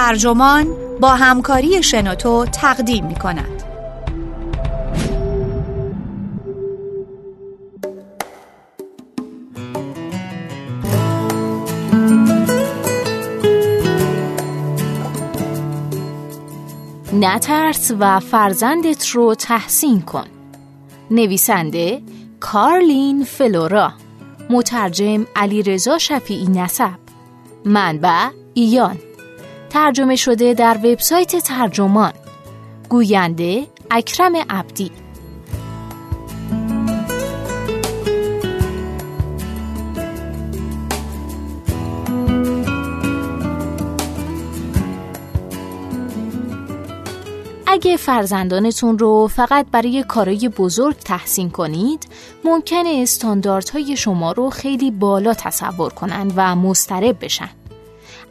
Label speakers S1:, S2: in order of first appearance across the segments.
S1: ترجمان با همکاری شنوتو تقدیم می کند.
S2: نترس و فرزندت رو تحسین کن. نویسنده کارلین فلورا مترجم علی رضا شفیعی نسب منبع ایان. ترجمه شده در وبسایت ترجمان. گوینده اکرم عبدی. اگه فرزندانتون رو فقط برای کارای بزرگ تحسین کنید ممکنه استانداردهای شما رو خیلی بالا تصور کنن و مسترب بشن.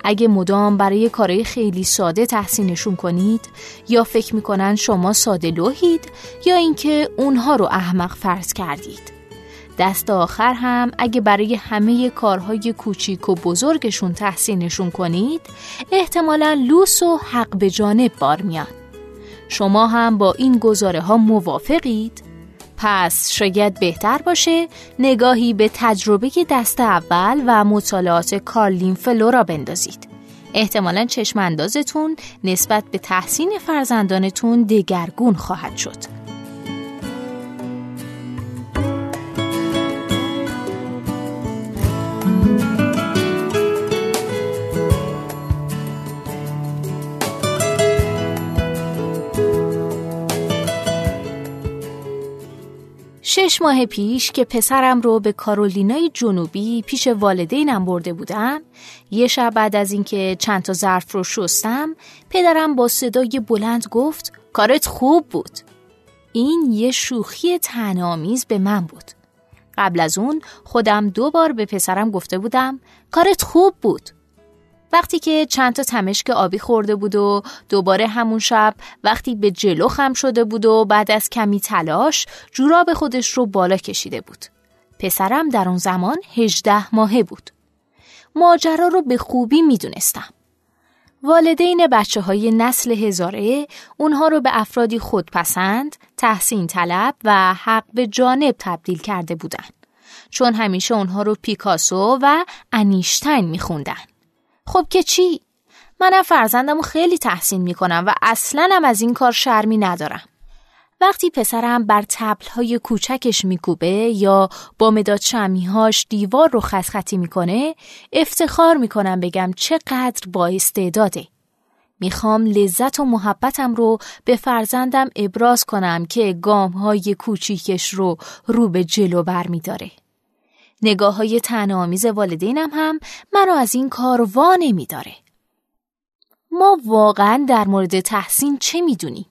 S2: اگه مدام برای کارهای خیلی ساده تحسینشون کنید یا فکر می‌کنن شما ساده لوحید یا اینکه اونها رو احمق فرض کردید دست آخر هم اگه برای همه کارهای کوچیک و بزرگشون تحسینشون کنید احتمالا لوس و حق به جانب بار میاد شما هم با این گزاره ها موافقید؟ پس شاید بهتر باشه نگاهی به تجربه دست اول و مطالعات کارلین فلورا بندازید. احتمالا چشم اندازتون نسبت به تحسین فرزندانتون دگرگون خواهد شد. شش ماه پیش که پسرم رو به کارولینای جنوبی پیش والدینم برده بودم یه شب بعد از اینکه چند تا ظرف رو شستم پدرم با صدای بلند گفت کارت خوب بود. این یه شوخی تنامیز به من بود. قبل از اون خودم دو بار به پسرم گفته بودم کارت خوب بود. وقتی که چند تا تمشک آبی خورده بود و دوباره همون شب وقتی به جلو خم شده بود و بعد از کمی تلاش جوراب خودش رو بالا کشیده بود. پسرم در اون زمان هجده ماهه بود. ماجرا رو به خوبی می‌دونستم. والدین بچه های نسل هزاره اونها رو به افرادی خودپسند، تحسین طلب و حق به جانب تبدیل کرده بودن. چون همیشه اونها رو پیکاسو و انیشتین میخوندن. خب که چی؟ منم فرزندمو خیلی تحسین می‌کنم و اصلا هم از این کار شرمی ندارم. وقتی پسرم بر تبلهای کوچکش میکوبه یا با مداد شمیهاش دیوار رو خطی می‌کنه افتخار می‌کنم بگم چقدر با استعداده. می‌خوام لذت و محبتم رو به فرزندم ابراز کنم که گامهای کوچیکش رو رو به جلو بر میداره. نگاه های تنامیز والدینم هم منو از این کار وا نمیداره. ما واقعا در مورد تحسین چه می‌دونیم؟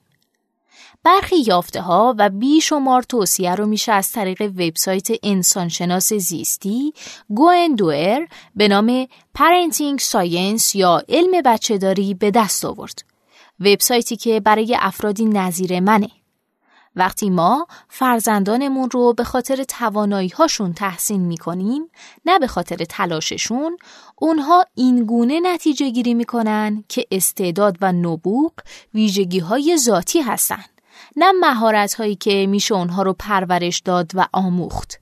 S2: برخی یافته ها و بیشمار توصیه رو میشه از طریق وبسایت انسان‌شناس زیستی گوئن دوئر به نام Parenting Science یا علم بچه‌داری به دست آورد. وبسایتی که برای افرادی نظیر منه. وقتی ما فرزندانمون رو به خاطر توانایی هاشون تحسین می کنیم نه به خاطر تلاششون اونها این گونه نتیجه گیری می کنن که استعداد و نبوغ ویژگی های ذاتی هستن نه مهارت هایی که میشه اونها رو پرورش داد و آموخت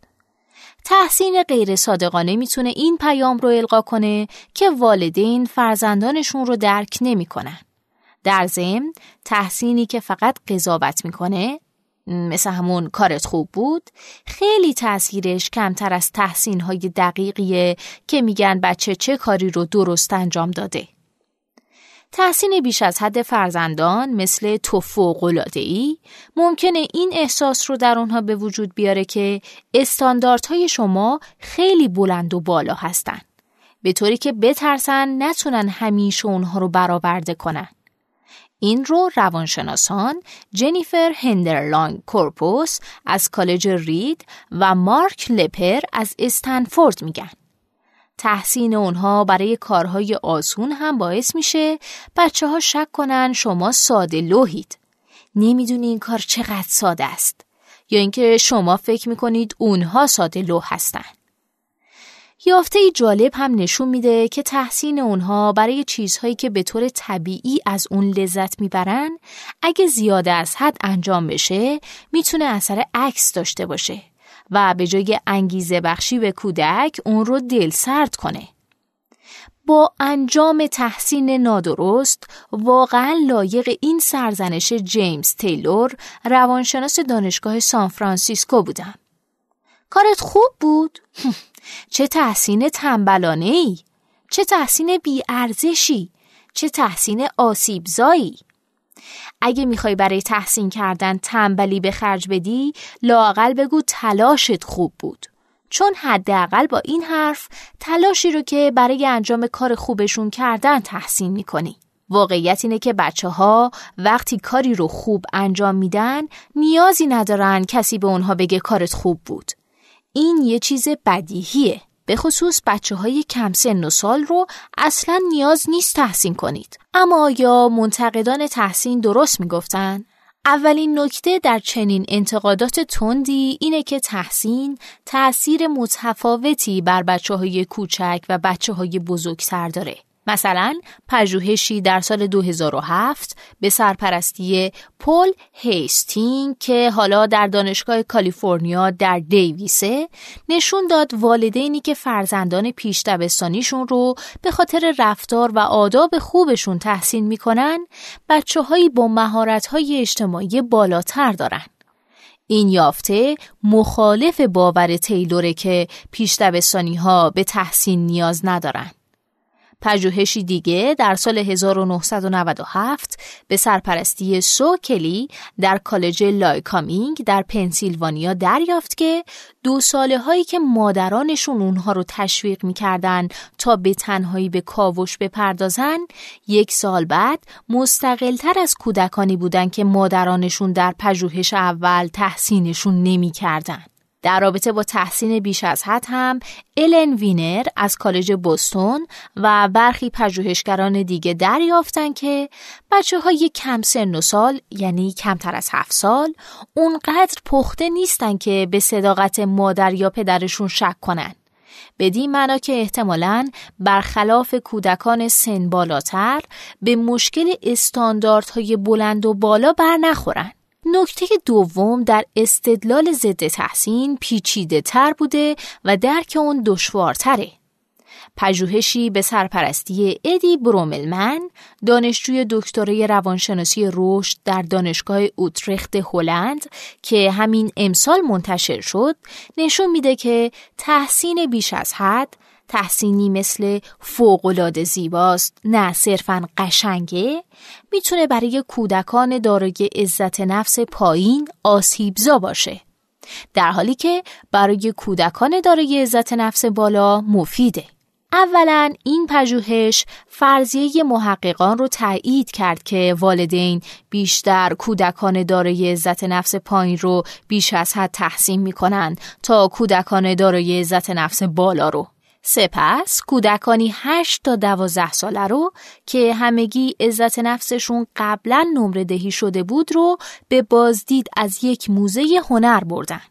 S2: تحسین غیر صادقانه می‌تونه این پیام رو القا کنه که والدین فرزندانشون رو درک نمی‌کنن. در ضمن تحسینی که فقط قضاوت می‌کنه مثل همون کارت خوب بود خیلی تاثیرش کمتر از تحسین های دقیقیه که میگن بچه چه کاری رو درست انجام داده. تحسین بیش از حد فرزندان مثل تو ای ممکنه این احساس رو در اونها به وجود بیاره که استانداردهای شما خیلی بلند و بالا هستن به طوری که بترسن نتونن همیشه اونها رو برآورده کنن. این رو روانشناسان جنیفر هندرلانگ کورپوس از کالج رید و مارک لپر از استنفورد میگن. تحسین اونها برای کارهای آسون هم باعث میشه بچه ها شک کنن شما ساده لوحید. نمی‌دونی این کار چقدر ساده است. یا اینکه شما فکر می‌کنید اونها ساده لوح هستن. یافته جالب هم نشون میده که تحسین اونها برای چیزهایی که به طور طبیعی از اون لذت می‌برن اگه زیاده از حد انجام بشه می‌تونه اثر عکس داشته باشه و به جای انگیزه بخشی به کودک اون رو دل سرد کنه. با انجام تحسین نادرست واقعا لایق این سرزنش جیمز تیلور روانشناس دانشگاه سان فرانسیسکو بودم. کارت خوب بود؟ چه تحسین تنبلانه ای؟ چه تحسین بیارزشی؟ چه تحسین آسیبزایی؟ اگه می‌خوای برای تحسین کردن تنبلی به خرج بدی لاقل بگو تلاشت خوب بود چون حداقل با این حرف تلاشی رو که برای انجام کار خوبشون کردن تحسین می‌کنی واقعیت اینه که بچه ها وقتی کاری رو خوب انجام میدن نیازی ندارن کسی به اونها بگه کارت خوب بود این یه چیز بدیهیه به خصوص بچه های کم سن و سال رو اصلا نیاز نیست تحسین کنید. اما یا منتقدان تحسین درست می‌گفتن؟ اولین نکته در چنین انتقادات تندی اینه که تحسین تأثیر متفاوتی بر بچه های کوچک و بچه های بزرگتر داره. مثلا پژوهشی در سال 2007 به سرپرستی پل هیستینگ که حالا در دانشگاه کالیفرنیا در دیویسه نشون داد والدینی که فرزندان پیش دبستانیشون رو به خاطر رفتار و آداب خوبشون تحسین می‌کنن بچه هایی با مهارت های اجتماعی بالاتر دارن. این یافته مخالف باور تیلوره که پیش ها به تحسین نیاز ندارن. پژوهشی دیگه در سال 1997 به سرپرستی سو کلی در کالج لایکامینگ در پنسیلوانیا دریافت که دو ساله هایی که مادرانشون اونها رو تشویق می‌کردن تا به تنهایی به کاوش بپردازن یک سال بعد مستقلتر از کودکانی بودن که مادرانشون در پژوهش اول تحسینشون نمی‌کردن. در رابطه با تحسین بیش از حد هم الن وینر از کالج بوستون و برخی پژوهشگران دیگه دریافتن که بچه های کم سن و سال یعنی کمتر از هفت سال اونقدر پخته نیستن که به صداقت مادر یا پدرشون شک کنن. بدین معنا که احتمالاً برخلاف کودکان سن بالاتر به مشکل استانداردهای بلند و بالا بر نخورن. نکته دوم در استدلال ضد تحسین پیچیده تر بوده و درک اون دشوارتره. پژوهشی به سرپرستی ادی بروملمن دانشجوی دکترای روانشناسی رشد در دانشگاه اوترخت هلند که همین امسال منتشر شد نشون میده که تحسین بیش از حد تحسینی مثل فوقالعاده زیباست. نه صرفا قشنگه. می‌تونه برای کودکان دارای عزت نفس پایین آسیبزا باشه. در حالی که برای کودکان دارای عزت نفس بالا مفیده. اولا این پژوهش فرضیه محققان رو تایید کرد که والدین بیشتر کودکان دارای عزت نفس پایین رو بیش از حد تحسین می‌کنن تا کودکان دارای عزت نفس بالا رو. سپس کودکانی 8 تا 12 ساله رو که همگی عزت نفسشون قبلا نمره دهی شده بود رو به بازدید از یک موزه هنر بردن.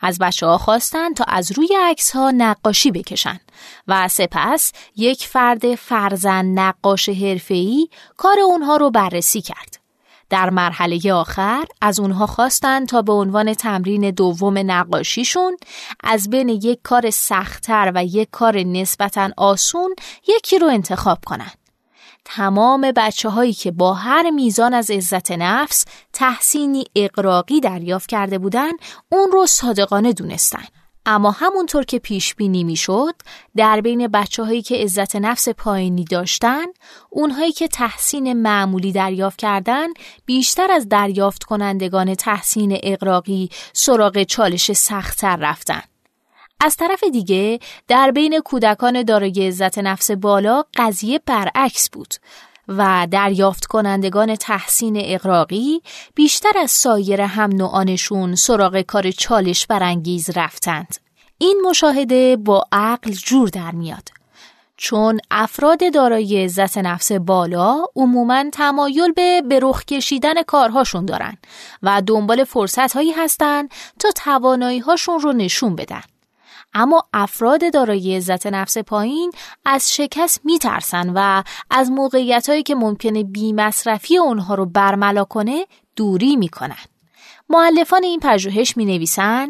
S2: از بچه ها خواستن تا از روی عکس ها نقاشی بکشن و سپس یک فرد فرزن نقاش حرفه‌ای کار اونها رو بررسی کرد. در مرحله آخر از اونها خواستن تا به عنوان تمرین دوم نقاشیشون از بین یک کار سختتر و یک کار نسبتا آسون یکی رو انتخاب کنن. تمام بچه هایی که با هر میزان از عزت نفس تحسینی اقراقی دریافت کرده بودن اون رو صادقانه دونستن. اما همونطور که پیش بینی می‌شد در بین بچه هایی که عزت نفس پایینی داشتن اونهایی که تحسین معمولی دریافت کردن بیشتر از دریافت کنندگان تحسین اقراقی سراغ چالش سختتر رفتن. از طرف دیگه در بین کودکان دارای عزت نفس بالا قضیه برعکس بود. و دریافت کنندگان تحسین اقراقی بیشتر از سایر هم نوعانشون سراغ کار چالش برانگیز رفتند. این مشاهده با عقل جور در میاد. چون افراد دارای عزت نفس بالا عموما تمایل به برخ کشیدن کارهاشون دارن و دنبال فرصت هایی هستن تا توانایی هاشون رو نشون بدن. اما افراد دارای عزت نفس پایین از شکست میترسن و از موقعیت هایی که ممکنه بی مصرفی اونها رو برملا کنه دوری می‌کنن. معلفان این پژوهش می نویسن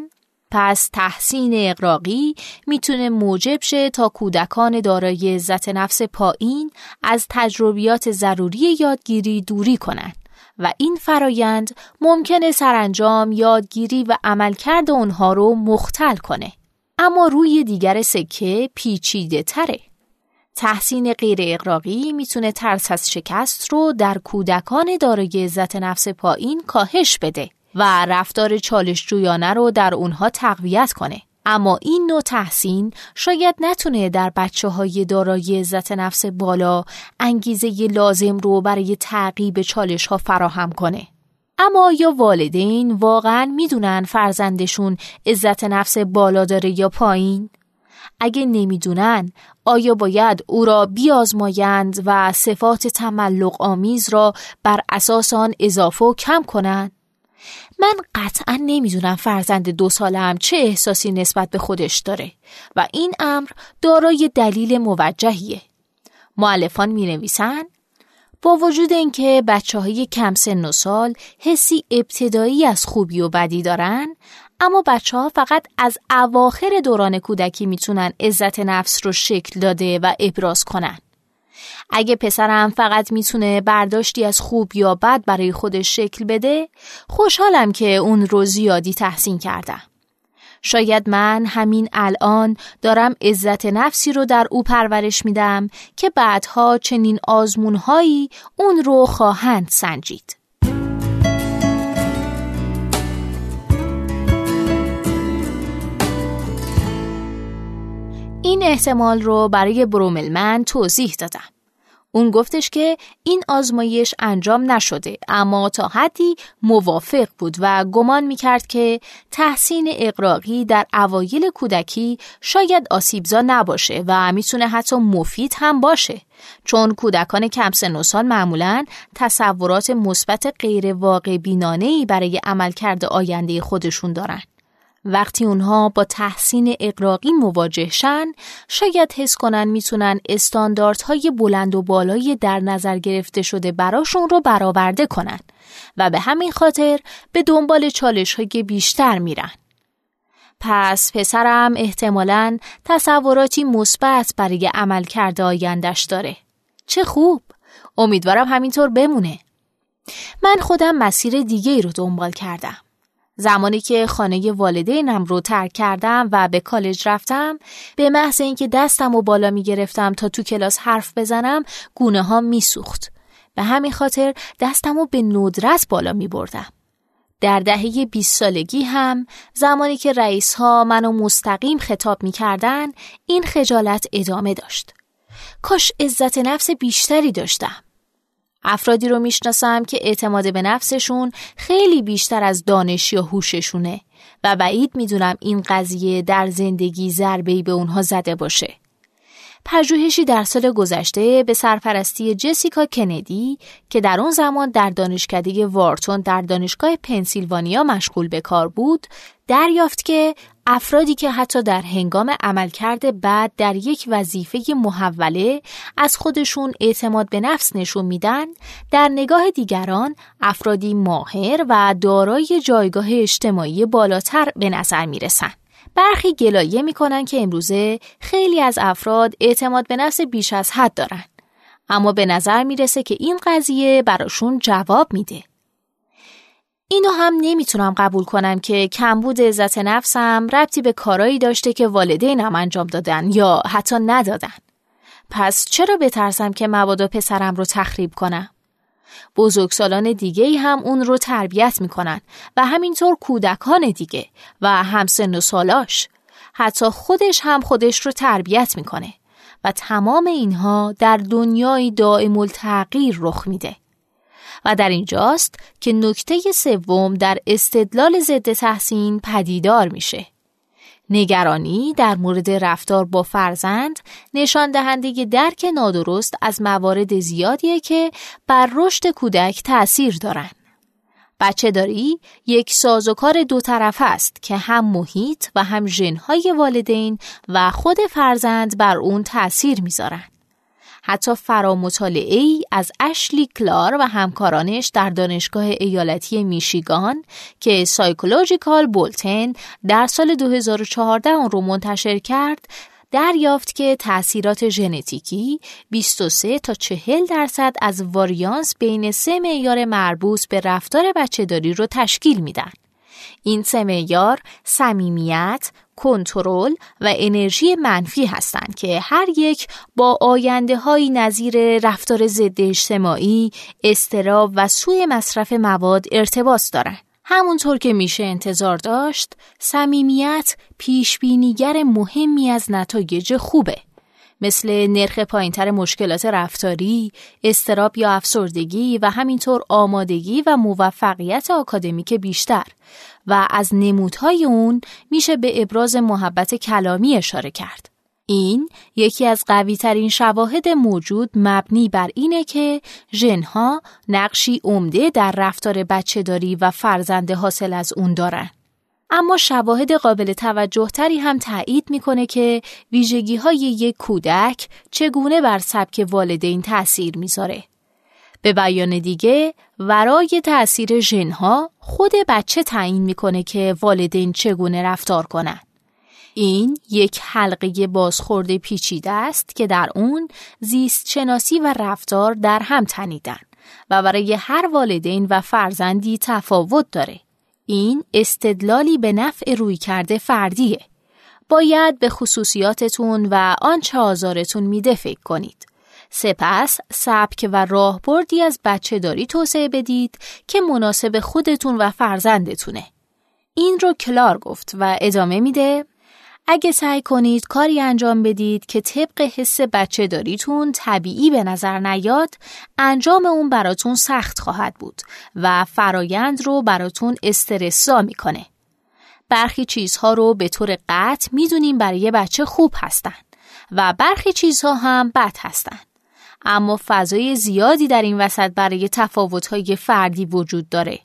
S2: پس تحسین اقراقی می‌تونه موجب شه تا کودکان دارای عزت نفس پایین از تجربیات ضروری یادگیری دوری کنند و این فرایند ممکنه سرانجام یادگیری و عملکرد اونها رو مختل کنه. اما روی دیگر سکه پیچیده تره. تحسین غیر اقراقی می‌تونه ترس از شکست رو در کودکان دارای عزت نفس پایین کاهش بده و رفتار چالش جویانه رو در اونها تقویت کنه. اما این نوع تحسین شاید نتونه در بچه های دارای عزت نفس بالا انگیزه لازم رو برای تعقیب چالش ها فراهم کنه. اما یا والدین واقعا می‌دونن فرزندشون عزت نفس بالا داره یا پایین؟ اگه نمی‌دونن آیا باید او را بیازمایند و صفات تملق آمیز را بر اساس آن اضافه و کم کنند؟ من قطعا نمی‌دونم فرزند دو سالم چه احساسی نسبت به خودش داره و این امر دارای دلیل موجهیه. معلفان می نویسن با وجود اینکه بچه های کم سن و سال حسی ابتدایی از خوبی و بدی دارن اما بچه ها فقط از اواخر دوران کودکی می‌تونن عزت نفس رو شکل داده و ابراز کنن. اگه پسرم فقط می‌تونه برداشتی از خوب یا بد برای خودش شکل بده خوشحالم که اون رو زیادی تحسین کردم. شاید من همین الان دارم عزت نفسی رو در او پرورش میدم که بعدها چنین آزمونهایی اون رو خواهند سنجید. این احتمال رو برای بروملمن توضیح دادم. اون گفتش که این آزمایش انجام نشده اما تا حدی موافق بود و گمان می‌کرد که تحسین اقراقی در اوایل کودکی شاید آسیبزا نباشه و می‌تونه حتی مفید هم باشه. چون کودکان کم سن و سال معمولا تصورات مثبت غیر واقع بینانه برای عملکرد آینده خودشون دارن. وقتی اونها با تحسین اقراقی مواجه شن شاید حس کنن می‌تونن استانداردهای بلند و بالای در نظر گرفته شده براشون رو برآورده کنن و به همین خاطر به دنبال چالش های بیشتر میرن. پس پسرم احتمالا تصوراتی مثبت برای عمل کرده آیندش داره. چه خوب! امیدوارم همینطور بمونه. من خودم مسیر دیگه ای رو دنبال کردم. زمانی که خانه والدینم رو ترک کردم و به کالج رفتم به محض اینکه دستم و بالا می گرفتم تا تو کلاس حرف بزنم گونه ها می سوخت. به همین خاطر دستم رو به ندرت بالا می بردم. در دهه 20 سالگی هم زمانی که رئیس ها منو مستقیم خطاب می کردن این خجالت ادامه داشت. کاش عزت نفس بیشتری داشتم. افرادی رو می‌شناسم که اعتماد به نفسشون خیلی بیشتر از دانش یا هوششونه و بعید می‌دونم این قضیه در زندگی ضربه‌ای به اونها زده باشه. پژوهشی در سال گذشته به سرپرستی جسیکا کندی که در اون زمان در دانشکده وارتون در دانشگاه پنسیلوانیا مشغول به کار بود دریافت که افرادی که حتی در هنگام عملکرد بعد در یک وظیفه محوله از خودشون اعتماد به نفس نشون میدن در نگاه دیگران افرادی ماهر و دارای جایگاه اجتماعی بالاتر به نظر می‌رسن. برخی گلایه می‌کنن که امروزه خیلی از افراد اعتماد به نفس بیش از حد دارن. اما به نظر می‌رسه که این قضیه براشون جواب میده. اینو هم نمی‌تونم قبول کنم که کمبود عزت نفسم ربطی به کارایی داشته که والدینم انجام دادن یا حتی ندادن. پس چرا بترسم که مبادا پسرم رو تخریب کنم؟ بزرگسالان دیگه هم اون رو تربیت می‌کنن و همینطور کودکان دیگه و همسن و سالاش. حتی خودش هم خودش رو تربیت می‌کنه و تمام اینها در دنیای دائم التغییر رخ میده. و در اینجاست که نکته سوم در استدلال ضد تحسین پدیدار میشه. نگرانی در مورد رفتار با فرزند نشان دهنده درک نادرست از موارد زیادیه که بر رشد کودک تأثیر دارن. بچه داری یک سازوکار دو طرف است که هم محیط و هم ژنهای والدین و خود فرزند بر اون تأثیر می‌ذارن. حتی فرامطالعه ای از اشلی کلار و همکارانش در دانشگاه ایالتی میشیگان که سایکولوژیکال بولتن در سال 2014 اون رو منتشر کرد دریافت که تأثیرات ژنتیکی 23 تا 40 درصد از واریانس بین سه معیار مربوط به رفتار بچهداری رو تشکیل میدن. این سه معیار صمیمیت، کنترل و انرژی منفی هستند که هر یک با آینده های نظیر رفتار ضد اجتماعی، استراب و سوی مصرف مواد ارتباط دارند. همونطور که میشه انتظار داشت، صمیمیت پیشبینیگر مهمی از نتایج خوبه. مثل نرخ پایینتر مشکلات رفتاری، استراب یا افسردگی و همینطور آمادگی و موفقیت آکادمیک بیشتر و از نمودهای اون میشه به ابراز محبت کلامی اشاره کرد. این یکی از قوی ترین شواهد موجود مبنی بر اینه که ژنها نقشی عمده در رفتار بچهداری و فرزند حاصل از اون دارن. اما شواهد قابل توجه تری هم تایید می‌کنه که ویژگی های یک کودک چگونه بر سبک والدین تأثیر می‌ذاره. به بیان دیگه ورای تأثیر ژنها خود بچه تعیین می‌کنه که والدین چگونه رفتار کنند. این یک حلقه بازخورد پیچیده است که در اون زیست شناسی و رفتار در هم تنیدن و برای هر والدین و فرزندی تفاوت داره. این استدلالی به نفع روی کرده فردیه. باید به خصوصیاتتون و آنچه آزارتون میده فکر کنید. سپس سبک و راهبردی از بچه داری توسعه بدید که مناسب خودتون و فرزندتونه. این رو کلار گفت و ادامه میده اگه سعی کنید کاری انجام بدید که طبق حس بچه داریتون طبیعی به نظر نیاد انجام اون براتون سخت خواهد بود و فرایند رو براتون استرسا می‌کنه. برخی چیزها رو به طور قطع می‌دونیم برای بچه خوب هستند و برخی چیزها هم بد هستند. اما فضای زیادی در این وسط برای تفاوت‌های فردی وجود داره.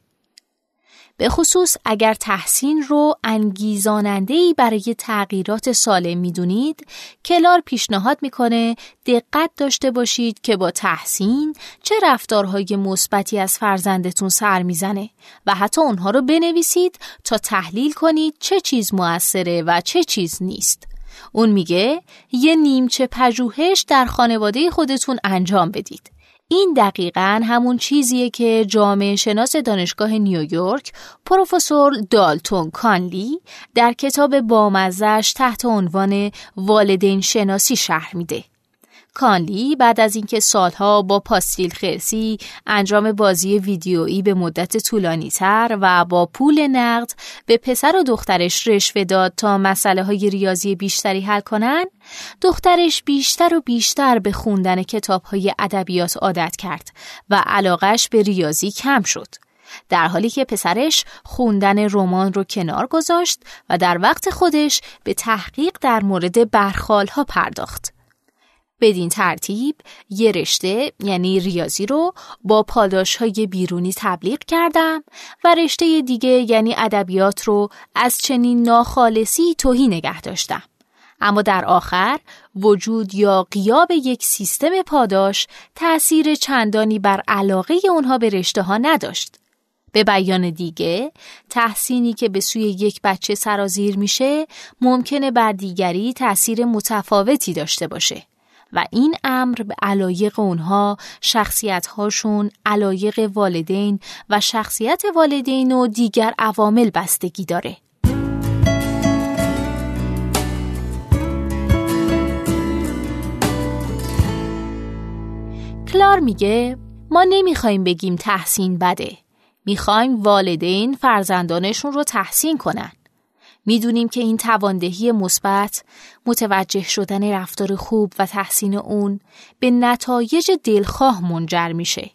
S2: به خصوص اگر تحسین رو انگیزانندهی برای تغییرات سالم می‌دونید کلار پیشنهاد می‌کنه دقت داشته باشید که با تحسین چه رفتارهای مثبتی از فرزندتون سر می‌زنه و حتی اونها رو بنویسید تا تحلیل کنید چه چیز موثره و چه چیز نیست. اون میگه یه نیمچه پژوهش در خانواده خودتون انجام بدید. این دقیقا همون چیزیه که جامعه شناس دانشگاه نیویورک پروفسور دالتون کانلی در کتاب بامزش تحت عنوان والدین شناسی شهر میده. کانلی بعد از اینکه سالها با پاستیل خرسی انجام بازی ویدیویی به مدت طولانی تر و با پول نقد به پسر و دخترش رشوه داد تا مسئله های ریاضی بیشتری حل کنن دخترش بیشتر و بیشتر به خوندن کتاب های ادبیات عادت کرد و علاقش به ریاضی کم شد در حالی که پسرش خوندن رمان رو کنار گذاشت و در وقت خودش به تحقیق در مورد برخالها پرداخت. بدین ترتیب یه رشته یعنی ریاضی رو با پاداش های بیرونی تبلیغ کردم و رشته دیگه یعنی ادبیات رو از چنین ناخالصی توهی نگه داشتم. اما در آخر وجود یا قیاب یک سیستم پاداش تأثیر چندانی بر علاقه اونها به رشته ها نداشت. به بیان دیگه تحسینی که به سوی یک بچه سرازیر میشه ممکنه بر دیگری تأثیر متفاوتی داشته باشه. و این امر به علایق اونها شخصیت هاشون علایق والدین و شخصیت والدین و دیگر عوامل بستگی داره. کلار میگه ما نمی‌خوایم بگیم تحسین بده. می‌خوایم والدین فرزندانشون رو تحسین کنن. می‌دونیم که این تواندهی مثبت متوجه شدن رفتار خوب و تحسین اون به نتایج دلخواه منجر میشه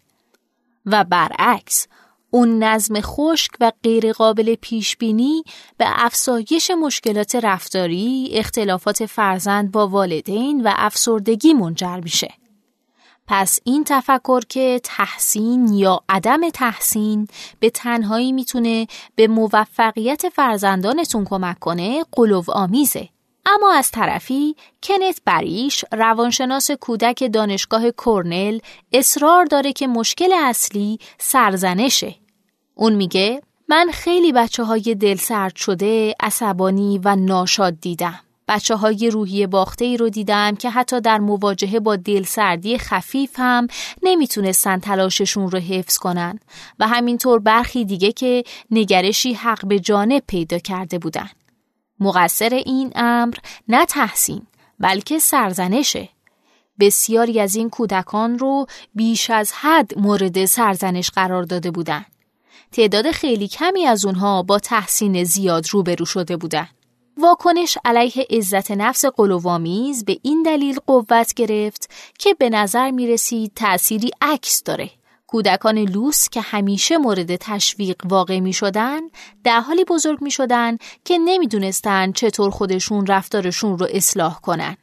S2: و برعکس اون نظم خشک و غیرقابل پیش بینی به افزایش مشکلات رفتاری، اختلافات فرزند با والدین و افسردگی منجر میشه. پس این تفکر که تحسین یا عدم تحسین به تنهایی می‌تونه به موفقیت فرزندانتون کمک کنه قلوب آمیزه. اما از طرفی کنت بریش روانشناس کودک دانشگاه کرنل اصرار داره که مشکل اصلی سرزنشه. اون میگه من خیلی بچه های دل سرد شده، عصبانی و ناشاد دیدم. بچه های روحی باخته ای رو دیدم که حتی در مواجهه با دلسردی خفیف هم نمی‌تونستن تلاششون رو حفظ کنن و همینطور برخی دیگه که نگرشی حق به جانب پیدا کرده بودن. مقصر این امر نه تحسین بلکه سرزنشه. بسیاری از این کودکان رو بیش از حد مورد سرزنش قرار داده بودن. تعداد خیلی کمی از اونها با تحسین زیاد روبرو شده بودن. واکنش علیه عزت نفس قلوامیز به این دلیل قوت گرفت که به نظر می رسید تأثیری عکس داره. کودکان لوس که همیشه مورد تشویق واقع می شدن در حالی بزرگ می شدن که نمی‌دونستن چطور خودشون رفتارشون رو اصلاح کنن.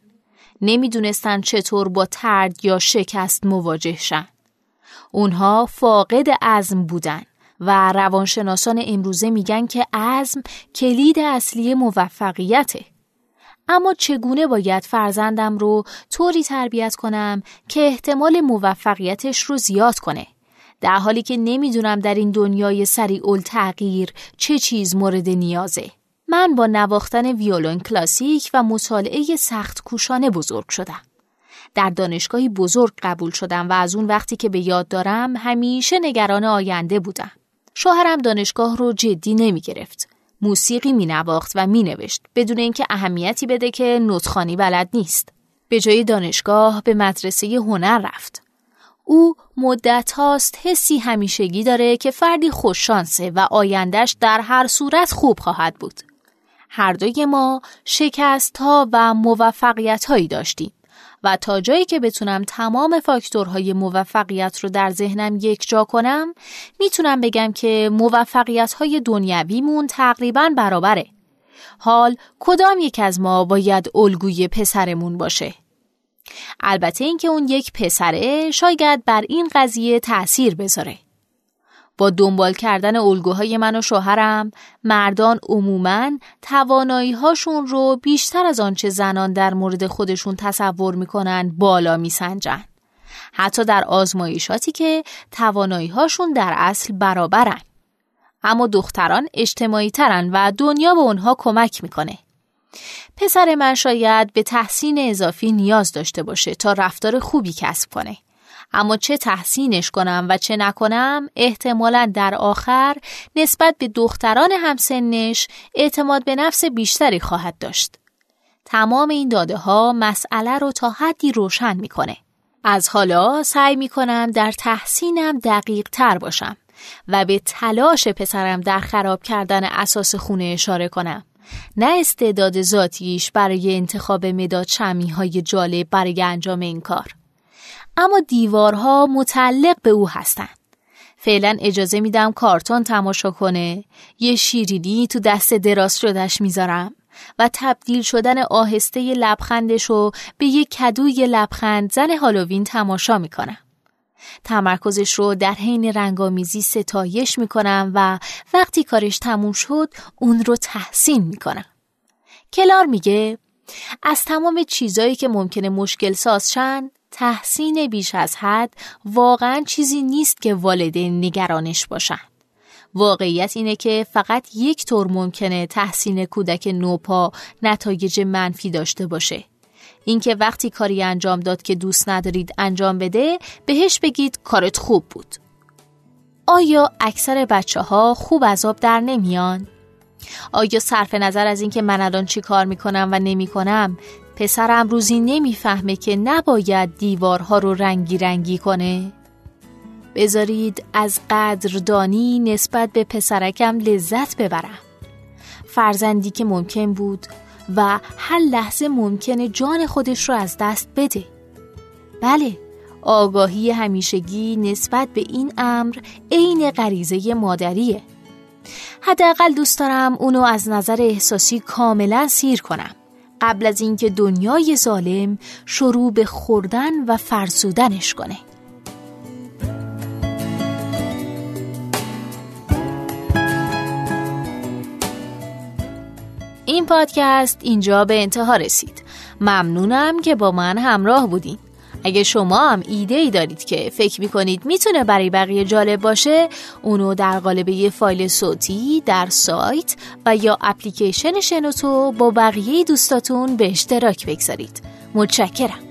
S2: نمی‌دونستن چطور با ترد یا شکست مواجه شن. اونها فاقد عزم بودن. و روانشناسان امروزه میگن که عزم کلید اصلی موفقیته. اما چگونه باید فرزندم رو طوری تربیت کنم که احتمال موفقیتش رو زیاد کنه؟ در حالی که نمی‌دونم در این دنیای سریع تغییر چه چیز مورد نیازه. من با نواختن ویولون کلاسیک و مطالعه سخت کوشانه بزرگ شدم. در دانشگاهی بزرگ قبول شدم و از اون وقتی که به یاد دارم همیشه نگران آینده بودم. شوهرم دانشگاه رو جدی نمی گرفت. موسیقی می نواخت و می نوشت بدون اینکه اهمیتی بده که نوتخانی بلد نیست. به جای دانشگاه به مدرسه هنر رفت. او مدت هاست حسی همیشگی داره که فردی خوششانسه و آیندهش در هر صورت خوب خواهد بود. هر دوی ما شکست ها و موفقیت هایی داشتیم. و تا جایی که بتونم تمام فاکتورهای موفقیت رو در ذهنم یک جا کنم می‌تونم بگم که موفقیت های دنیویمون تقریبا برابره. حال کدام یک از ما باید الگوی پسرمون باشه؟ البته اینکه اون یک پسره شاید بر این قضیه تأثیر بذاره. با دنبال کردن الگوهای من و شوهرم مردان عموماً توانایی هاشون رو بیشتر از آنچه زنان در مورد خودشون تصور می‌کنن بالا میسنجن. حتی در آزمایشاتی که توانایی هاشون در اصل برابرن. اما دختران اجتماعی ترن و دنیا به اونها کمک می‌کنه. پسر من شاید به تحسین اضافی نیاز داشته باشه تا رفتار خوبی کسب کنه. اما چه تحسینش کنم و چه نکنم احتمالا در آخر نسبت به دختران همسنش اعتماد به نفس بیشتری خواهد داشت. تمام این داده ها مسئله رو تا حدی روشن می‌کنه. از حالا سعی می‌کنم در تحسینم دقیق تر باشم و به تلاش پسرم در خراب کردن اساس خونه اشاره کنم. نه استعداد ذاتیش برای انتخاب مداد شمی های جالب برای انجام این کار. اما دیوارها متعلق به او هستند. فعلا اجازه میدم کارتون تماشا کنه یه شیرینی تو دست دراز شدش می‌ذارم و تبدیل شدن آهسته لبخندش رو به یک کدوی لبخند زن هالووین تماشا می‌کنم. تمرکزش رو در حین رنگامیزی ستایش می‌کنم و وقتی کارش تموم شد اون رو تحسین می‌کنم. کلار میگه از تمام چیزایی که ممکنه مشکل ساز شن تحسین بیش از حد واقعا چیزی نیست که والدین نگرانش باشند. واقعیت اینه که فقط یک طور ممکنه تحسین کودک نوپا نتایج منفی داشته باشه. اینکه وقتی کاری انجام داد که دوست ندارید انجام بده بهش بگید کارت خوب بود. آیا اکثر بچه ها خوب از آب در نمیان؟ آیا صرف نظر از اینکه من الان چی کار می‌کنم و نمی‌کنم پسرم روزی نمی‌فهمه که نباید دیوارها رو رنگی رنگی کنه؟ بذارید از قدردانی نسبت به پسرکم لذت ببرم. فرزندی که ممکن بود و هر لحظه ممکنه جان خودش رو از دست بده. بله، آگاهی همیشگی نسبت به این امر عین غریزه مادریه. حداقل دوست دارم اونو از نظر احساسی کاملا سیر کنم. قبل از اینکه دنیای ظالم شروع به خوردن و فرسودنش کنه. این پادکست اینجا به انتها رسید. ممنونم که با من همراه بودین. اگه شما هم ایده ای دارید که فکر می‌کنید می‌تونه برای بقیه جالب باشه اونو در قالب یه فایل صوتی در سایت و یا اپلیکیشن شنوتو با بقیه دوستاتون به اشتراک بگذارید. متشکرم.